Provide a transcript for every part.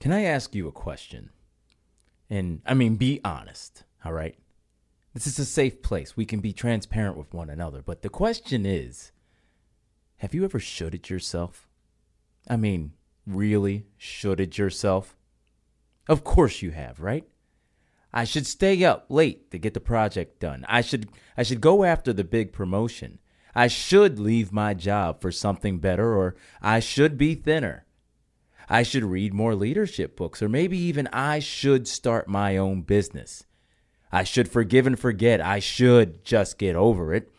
Can I ask you a question? And I mean, be honest, all right? This is a safe place. We can be transparent with one another. But the question is have you ever shoulded yourself? I mean, really shoulded yourself? Of course you have, right? I should stay up late to get the project done. I should I should go after the big promotion. I should leave my job for something better or I should be thinner. I should read more leadership books or maybe even I should start my own business. I should forgive and forget. I should just get over it.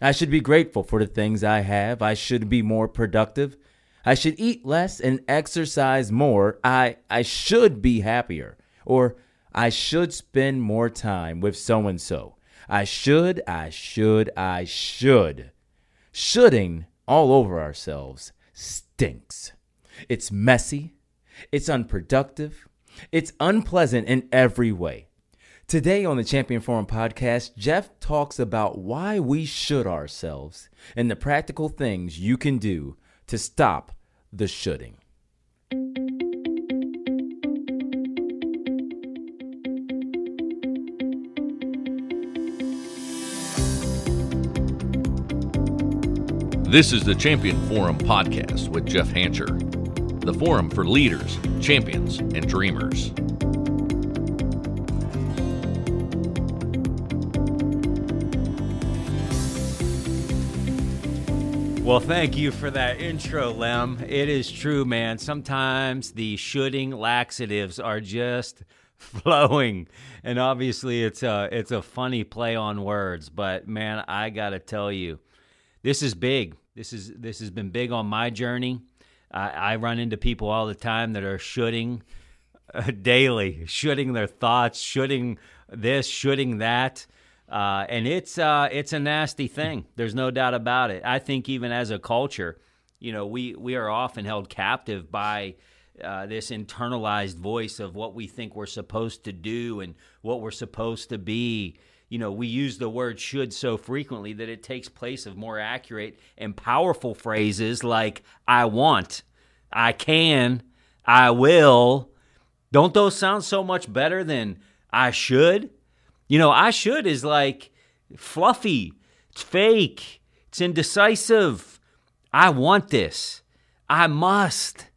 I should be grateful for the things I have. I should be more productive. I should eat less and exercise more. I I should be happier. Or I should spend more time with so and so. I should, I should, I should. Shoulding all over ourselves stinks. It's messy, it's unproductive, it's unpleasant in every way. Today on the Champion Forum podcast, Jeff talks about why we should ourselves and the practical things you can do to stop the shoulding. This is the Champion Forum podcast with Jeff Hancher, the forum for leaders, champions, and dreamers. Well, thank you for that intro, Lem. It is true, man. Sometimes the shooting laxatives are just flowing, and obviously it's a it's a funny play on words. But man, I gotta tell you, this is big. This is this has been big on my journey. I, I run into people all the time that are shooting uh, daily, shooting their thoughts, shooting this, shooting that. Uh, and it's uh, it's a nasty thing. There's no doubt about it. I think even as a culture, you know, we we are often held captive by uh, this internalized voice of what we think we're supposed to do and what we're supposed to be. You know, we use the word should so frequently that it takes place of more accurate and powerful phrases like I want, I can, I will. Don't those sound so much better than I should? You know, I should is like fluffy, it's fake, it's indecisive. I want this. I must.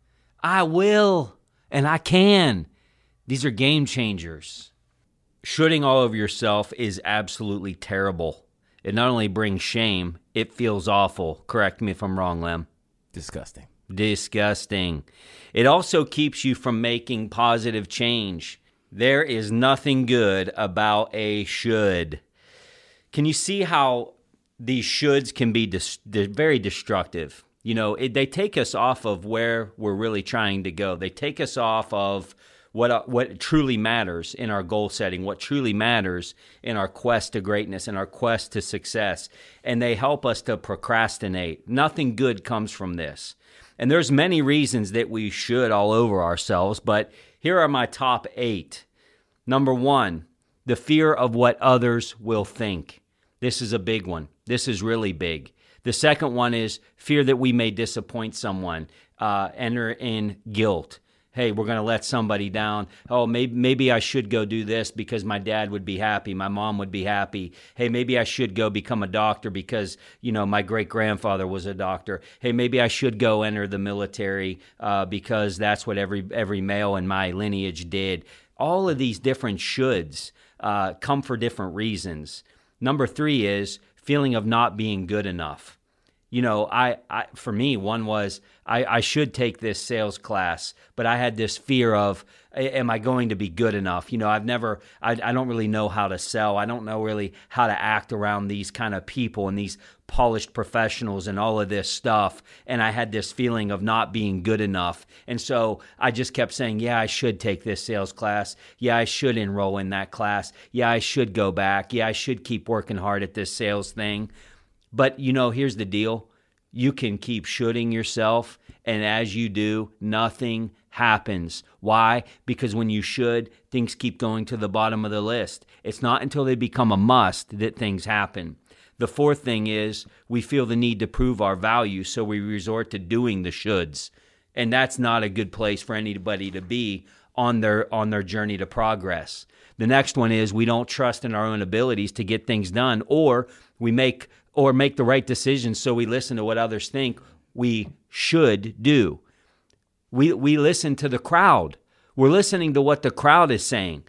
I will. And I can. These are game changers. Shooting all over yourself is absolutely terrible. It not only brings shame, it feels awful. Correct me if I'm wrong, Lem. Disgusting. Disgusting. It also keeps you from making positive change. There is nothing good about a should. Can you see how these shoulds can be dis- very destructive? You know, it, they take us off of where we're really trying to go. They take us off of what uh, what truly matters in our goal setting, what truly matters in our quest to greatness and our quest to success, and they help us to procrastinate. Nothing good comes from this. And there's many reasons that we should all over ourselves, but here are my top eight. Number one, the fear of what others will think. This is a big one. This is really big. The second one is fear that we may disappoint someone, uh, enter in guilt. Hey, we're going to let somebody down. Oh, maybe maybe I should go do this because my dad would be happy, my mom would be happy. Hey, maybe I should go become a doctor because you know my great grandfather was a doctor. Hey, maybe I should go enter the military uh, because that's what every every male in my lineage did. All of these different shoulds uh, come for different reasons. Number three is feeling of not being good enough you know, I, I for me, one was I, I should take this sales class, but I had this fear of, am I going to be good enough? You know, I've never, I, I don't really know how to sell. I don't know really how to act around these kind of people and these polished professionals and all of this stuff. And I had this feeling of not being good enough. And so I just kept saying, yeah, I should take this sales class. Yeah, I should enroll in that class. Yeah, I should go back. Yeah, I should keep working hard at this sales thing. But you know, here's the deal you can keep shooting yourself, and as you do, nothing happens. Why? Because when you should, things keep going to the bottom of the list. It's not until they become a must that things happen. The fourth thing is we feel the need to prove our value, so we resort to doing the shoulds. and that's not a good place for anybody to be on their on their journey to progress. The next one is we don't trust in our own abilities to get things done, or we make or make the right decisions, so we listen to what others think we should do. We we listen to the crowd. We're listening to what the crowd is saying,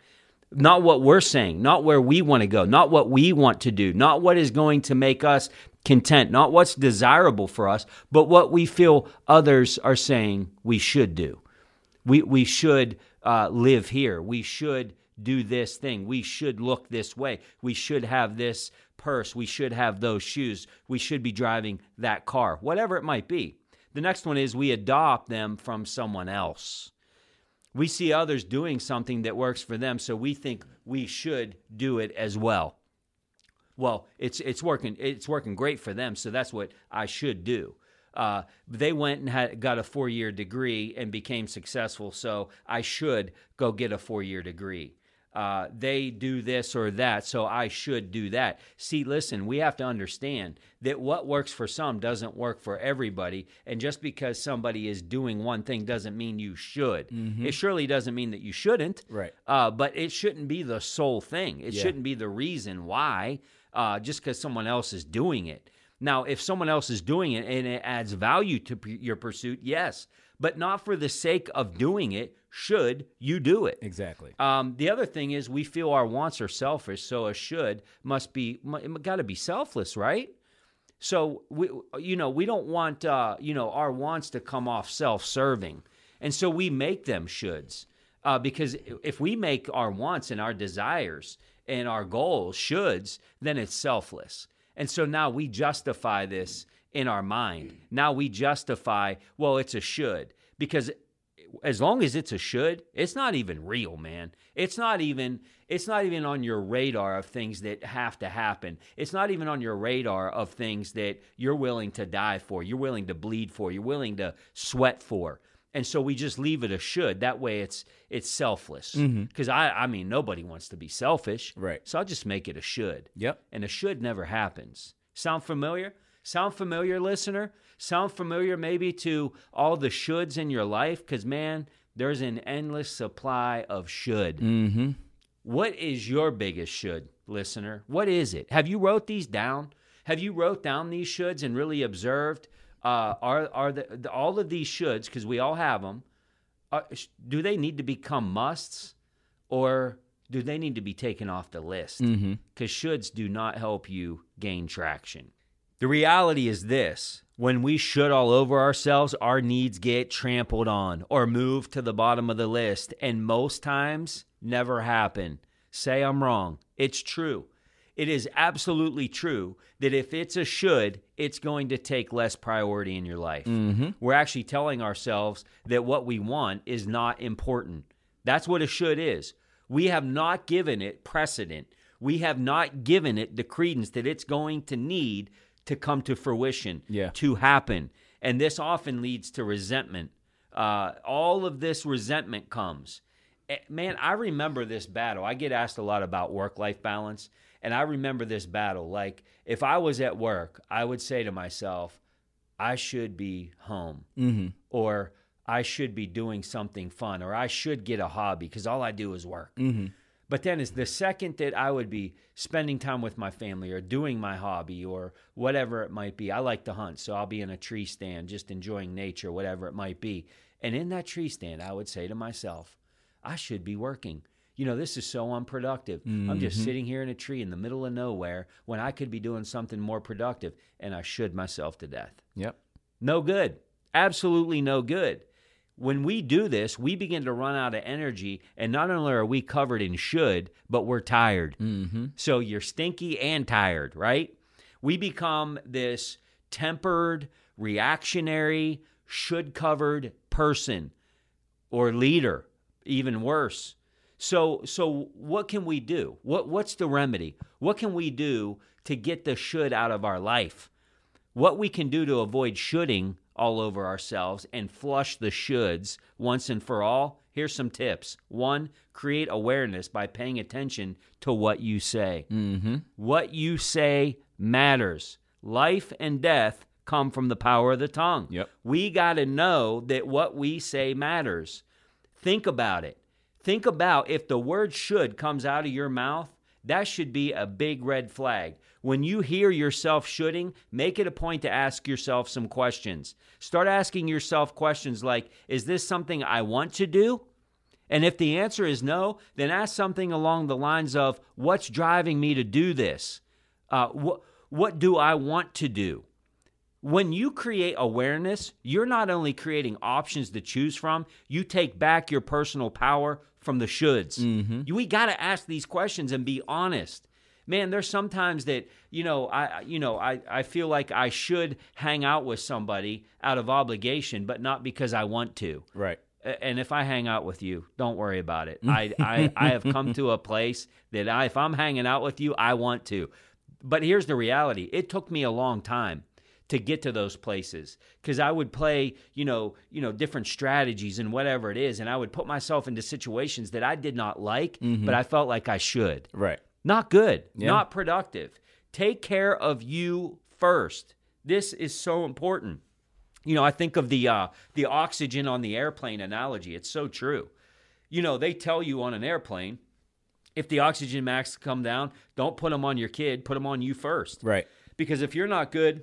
not what we're saying, not where we want to go, not what we want to do, not what is going to make us content, not what's desirable for us, but what we feel others are saying we should do. We we should uh, live here. We should do this thing. We should look this way. We should have this purse. We should have those shoes. We should be driving that car, whatever it might be. The next one is we adopt them from someone else. We see others doing something that works for them, so we think we should do it as well. Well, it's it's working it's working great for them, so that's what I should do. Uh, they went and had, got a four year degree and became successful, so I should go get a four year degree uh, they do this or that, so I should do that. See, listen, we have to understand that what works for some doesn't work for everybody. And just because somebody is doing one thing doesn't mean you should. Mm-hmm. It surely doesn't mean that you shouldn't. Right. Uh, but it shouldn't be the sole thing, it Yeah. shouldn't be the reason why, uh, just because someone else is doing it. Now, if someone else is doing it and it adds value to p- your pursuit, yes, but not for the sake of doing it, should you do it? Exactly. Um, the other thing is we feel our wants are selfish, so a should must be got to be selfless, right? So we, you know, we don't want uh, you know our wants to come off self-serving, and so we make them shoulds uh, because if we make our wants and our desires and our goals shoulds, then it's selfless, and so now we justify this in our mind. Now we justify, well, it's a should because as long as it's a should, it's not even real, man. It's not even it's not even on your radar of things that have to happen. It's not even on your radar of things that you're willing to die for, you're willing to bleed for, you're willing to sweat for. And so we just leave it a should. That way it's it's selfless. Because I I mean nobody wants to be selfish. Right. So I'll just make it a should. Yep. And a should never happens. Sound familiar? Sound familiar, listener? Sound familiar maybe to all the shoulds in your life? Because, man, there's an endless supply of should. Mm-hmm. What is your biggest should, listener? What is it? Have you wrote these down? Have you wrote down these shoulds and really observed? Uh, are are the, the, all of these shoulds because we all have them? Are, sh- do they need to become musts, or do they need to be taken off the list? Mm-hmm. Because shoulds do not help you gain traction. The reality is this when we should all over ourselves, our needs get trampled on or moved to the bottom of the list, and most times never happen. Say I'm wrong. It's true. It is absolutely true that if it's a should, it's going to take less priority in your life. We're actually telling ourselves that what we want is not important. That's what a should is. We have not given it precedent. We have not given it the credence that it's going to need to come to fruition, Yeah. to happen. And this often leads to resentment. Uh, all of this resentment comes. Eh, Man, I remember this battle. I get asked a lot about work life balance. And I remember this battle. Like, if I was at work, I would say to myself, I should be home Mm-hmm. or I should be doing something fun, or I should get a hobby because all I do is work. Mm-hmm. But then, is the second that I would be spending time with my family or doing my hobby or whatever it might be, I like to hunt, so I'll be in a tree stand just enjoying nature, whatever it might be. And in that tree stand, I would say to myself, I should be working. You know, this is so unproductive. I'm just sitting here in a tree in the middle of nowhere when I could be doing something more productive, and I should myself to death. Yep. No good. Absolutely no good. When we do this, we begin to run out of energy, and not only are we covered in should, but we're tired. Mm-hmm. So you're stinky and tired, right? We become this tempered, reactionary, should covered person or leader, even worse. So so what can we do? What what's the remedy? What can we do to get the should out of our life? What we can do to avoid shoulding all over ourselves and flush the shoulds once and for all? Here's some tips. One, create awareness by paying attention to what you say. Mm-hmm. What you say matters. Life and death come from the power of the tongue. Yep. We got to know that what we say matters. Think about it. Think about if the word should comes out of your mouth, that should be a big red flag. When you hear yourself shoulding, make it a point to ask yourself some questions. Start asking yourself questions like, is this something I want to do? And if the answer is no, then ask something along the lines of, what's driving me to do this? Uh, what, what do I want to do? When you create awareness, you're not only creating options to choose from, you take back your personal power from the shoulds. You- We got to ask these questions and be honest. Man, there's sometimes that, you know, I you know, I, I feel like I should hang out with somebody out of obligation, but not because I want to. Right. And if I hang out with you, don't worry about it. I, I, I have come to a place that I, if I'm hanging out with you, I want to. But here's the reality it took me a long time to get to those places because I would play, you know, you know, different strategies and whatever it is, and I would put myself into situations that I did not like, but I felt like I should. Right. Not good, Yeah. not productive. Take care of you first. This is so important. You know, I think of the uh, the oxygen on the airplane analogy. It's so true. You know, they tell you on an airplane, if the oxygen masks come down, don't put them on your kid, put them on you first. Right. Because if you're not good,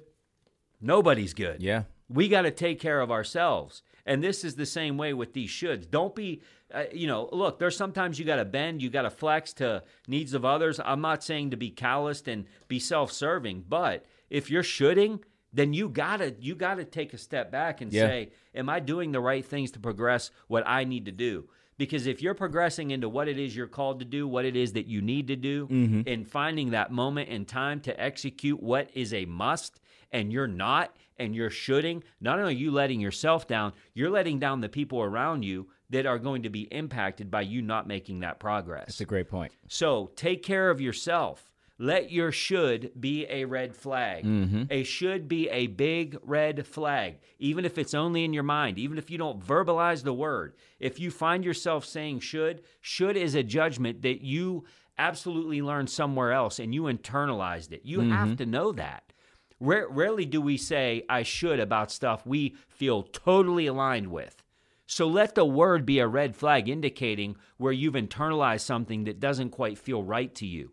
nobody's good. Yeah. We got to take care of ourselves. And this is the same way with these shoulds. Don't be, uh, you know, look, there's sometimes you got to bend, you got to flex to needs of others. I'm not saying to be calloused and be self serving, but if you're shoulding, then you gotta you gotta take a step back and Yeah. say, Am I doing the right things to progress what I need to do? Because if you're progressing into what it is you're called to do, what it is that you need to do, and finding that moment in time to execute what is a must, and you're not, and you're shooting, not only are you letting yourself down, you're letting down the people around you that are going to be impacted by you not making that progress. That's a great point. So take care of yourself. Let your should be a red flag. Mm-hmm. A should be a big red flag, even if it's only in your mind, even if you don't verbalize the word. If you find yourself saying should, should is a judgment that you absolutely learned somewhere else and you internalized it. You mm-hmm. have to know that. Rare, rarely do we say, I should about stuff we feel totally aligned with. So let the word be a red flag indicating where you've internalized something that doesn't quite feel right to you.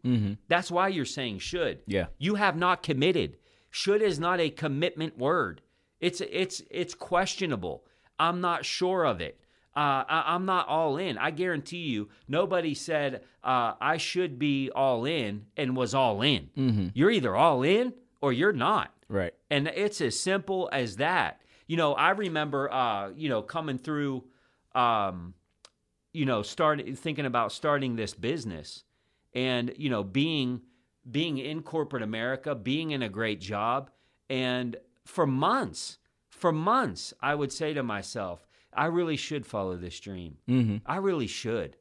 That's why you're saying should. Yeah. You have not committed. Should is not a commitment word. It's it's it's questionable. I'm not sure of it. Uh, I, I'm not all in. I guarantee you, nobody said uh, I should be all in and was all in. You're either all in or you're not. Right. And it's as simple as that. You know, I remember, uh, you know, coming through, um, you know, starting thinking about starting this business, and you know, being being in corporate America, being in a great job, and for months, for months, I would say to myself, I really should follow this dream. Mm-hmm. I really should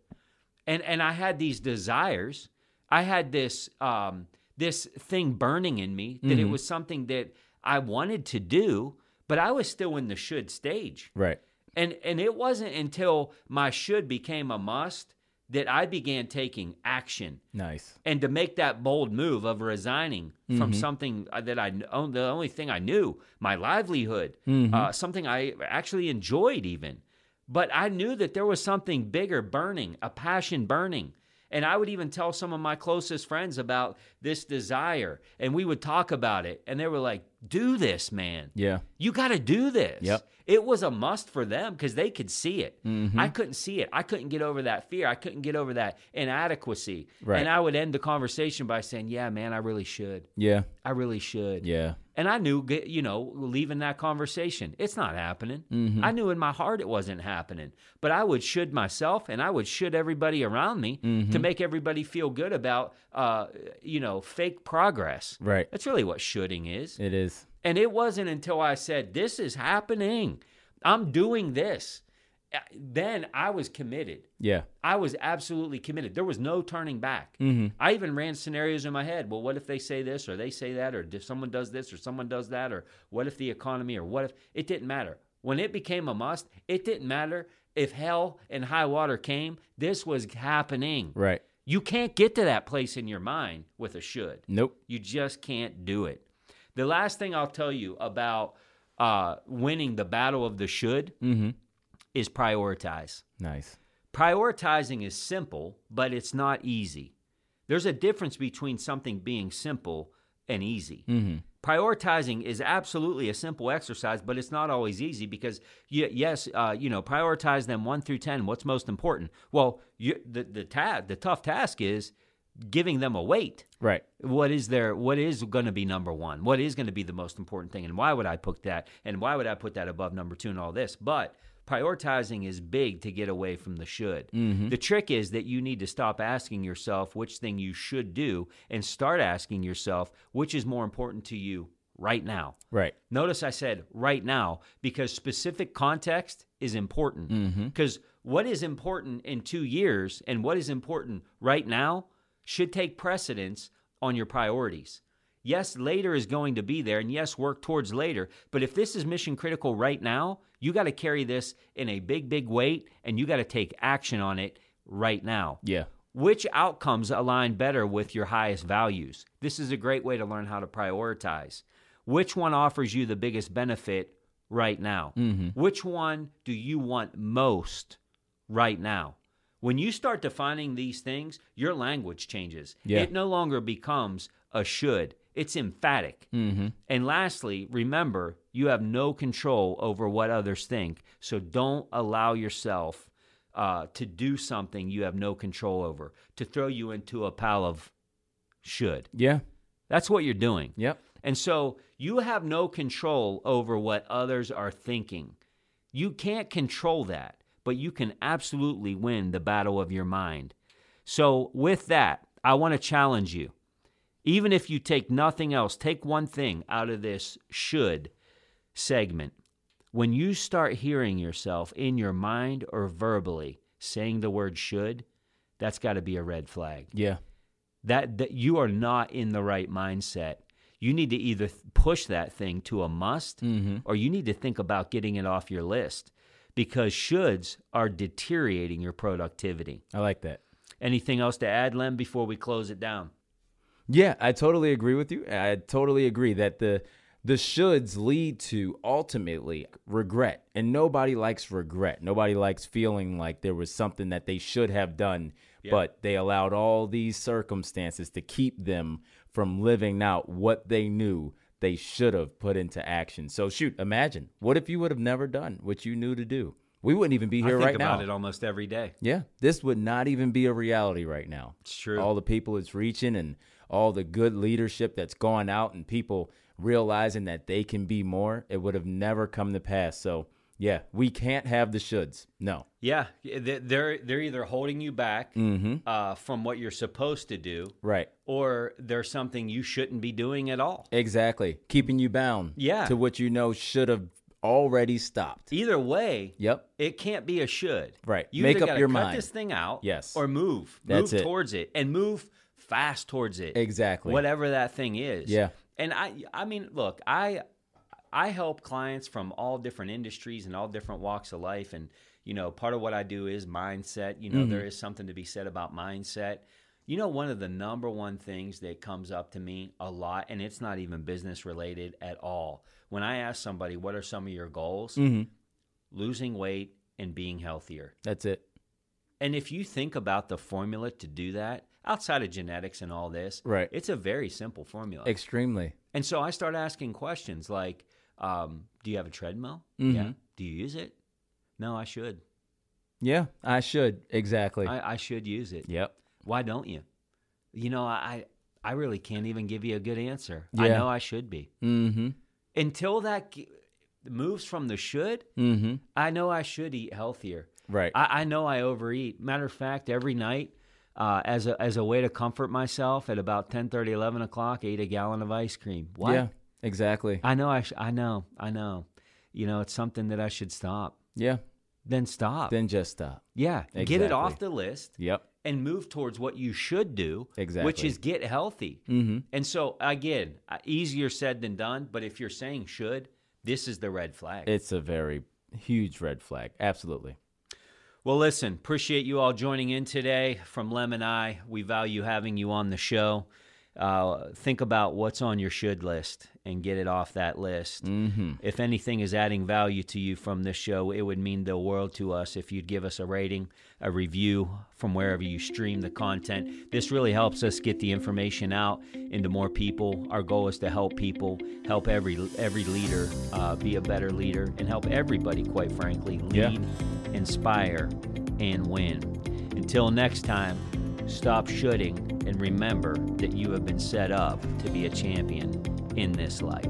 and and I had these desires. I had this um, this thing burning in me that it was something that I wanted to do, but I was still in the should stage. Right. And and it wasn't until my should became a must that I began taking action Nice. and to make that bold move of resigning from something uh, that I the only thing I knew, my livelihood, uh, something I actually enjoyed even. But I knew that there was something bigger burning, a passion burning. And I would even tell some of my closest friends about this desire, and we would talk about it. And they were like, Do this, man. Yeah. You got to do this. Yep. It was a must for them because they could see it. Mm-hmm. I couldn't see it. I couldn't get over that fear. I couldn't get over that inadequacy. Right. And I would end the conversation by saying, Yeah, man, I really should. Yeah. I really should. Yeah. And I knew, you know, leaving that conversation, it's not happening. Mm-hmm. I knew in my heart it wasn't happening. But I would should myself and I would should everybody around me Mm-hmm. to make everybody feel good about, uh, you know, fake progress. Right. That's really what shoulding is. It is. And it wasn't until I said, This is happening. I'm doing this. Then I was committed. Yeah. I was absolutely committed. There was no turning back. I even ran scenarios in my head. Well, what if they say this or they say that, or if someone does this or someone does that, or what if the economy, or what if it didn't matter. When it became a must, it didn't matter if hell and high water came. This was happening. Right. You can't get to that place in your mind with a should. Nope. You just can't do it. The last thing I'll tell you about uh, winning the battle of the should is prioritize. Nice. Prioritizing is simple, but it's not easy. There's a difference between something being simple and easy. Prioritizing is absolutely a simple exercise, but it's not always easy because, y- yes, uh, you know, prioritize them one through ten. What's most important? Well, you, the the ta- the tough task is giving them a weight. Right. What is there? What is going to be number one? What is going to be the most important thing? And why would I put that? And why would I put that above number two and all this? But prioritizing is big to get away from the should. Mm-hmm. The trick is that you need to stop asking yourself which thing you should do and start asking yourself which is more important to you right now. Right. Notice I said right now because specific context is important. Mm-hmm. Because what is important in two years and what is important right now should take precedence on your priorities. Yes, later is going to be there, and yes, work towards later. But if this is mission critical right now, you got to carry this in a big, big weight, and you got to take action on it right now. Yeah. Which outcomes align better with your highest values? This is a great way to learn how to prioritize. Which one offers you the biggest benefit right now? Which one do you want most right now? When you start defining these things, your language changes. Yeah. It no longer becomes a should, it's emphatic. Mm-hmm. And lastly, remember, you have no control over what others think. So don't allow yourself uh, to do something you have no control over, to throw you into a pile of should. Yeah. That's what you're doing. Yep. And so you have no control over what others are thinking. You can't control that, but you can absolutely win the battle of your mind. So, with that, I want to challenge you. Even if you take nothing else, take one thing out of this should segment. When you start hearing yourself in your mind or verbally saying the word should, that's got to be a red flag Yeah. that that you are not in the right mindset. You need to either th- push that thing to a must mm-hmm. or you need to think about getting it off your list because shoulds are deteriorating your productivity. I like that. Anything else to add, Lem, before we close it down? Yeah, I totally agree with you. I totally agree that the the shoulds lead to ultimately regret. And nobody likes regret. Nobody likes feeling like there was something that they should have done, but they allowed all these circumstances to keep them from living out what they knew they should have put into action. So shoot, imagine. What if you would have never done what you knew to do? We wouldn't even be here right now. I think about it almost every day. Yeah, this would not even be a reality right now. It's true. All the people it's reaching and all the good leadership that's gone out and people realizing that they can be more, it would have never come to pass. So, yeah, we can't have the shoulds. No. Yeah, they- they're they're either holding you back uh, from what you're supposed to do, Right. or there's something you shouldn't be doing at all. Exactly. Keeping you bound Yeah. to what you know should have already stopped. Either way, Yep. It can't be a should. Right. You Make up your cut mind. this thing out. Yes. Or move. That's move it. towards it and move fast towards it. Exactly. Whatever that thing is. Yeah. And I I mean, look, I I help clients from all different industries and all different walks of life and you know, part of what I do is mindset. You know, Mm-hmm. there is something to be said about mindset. You know, one of the number one things that comes up to me a lot, and it's not even business related at all. When I ask somebody, what are some of your goals? Mm-hmm. Losing weight and being healthier. That's it. And if you think about the formula to do that, outside of genetics and all this, Right. it's a very simple formula. Extremely. and so I start asking questions like, um, "Do you have a treadmill? Mm-hmm. Yeah. Do you use it? No, I should. Yeah, I should. Exactly. I, I should use it. yep. Why don't you? You know, I I really can't even give you a good answer. I know I should be. Mm-hmm. Until that g- moves from the should, Mm-hmm. I know I should eat healthier. Right. I, I know I overeat. Matter of fact, every night, uh, as a as a way to comfort myself, at about 10, 11 o'clock, I eat a gallon of ice cream. What? Yeah, exactly. I know. I sh- I know. I know. You know, it's something that I should stop. yeah. Then stop. Then just stop. yeah, get it off the list. Yep. and move towards what you should do, Exactly. which is get healthy. Mm-hmm. And so, again, uh, easier said than done. But if you're saying should, this is the red flag. It's a very huge red flag. Absolutely. Well, listen, appreciate you all joining in today from Lem and I. We value having you on the show. uh, think about what's on your should list and get it off that list. Mm-hmm. If anything is adding value to you from this show, it would mean the world to us if you'd give us a rating, a review from wherever you stream the content. This really helps us get the information out into more people. Our goal is to help people, help every every leader uh, be a better leader, and help everybody, quite frankly, lead, Yeah. Inspire, and win. Until next time, stop shooting and remember that you have been set up to be a champion in this life.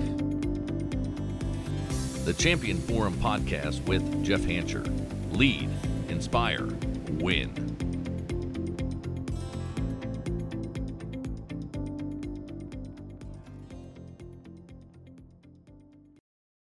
The Champion Forum podcast with Jeff Hancher. Lead, inspire, win.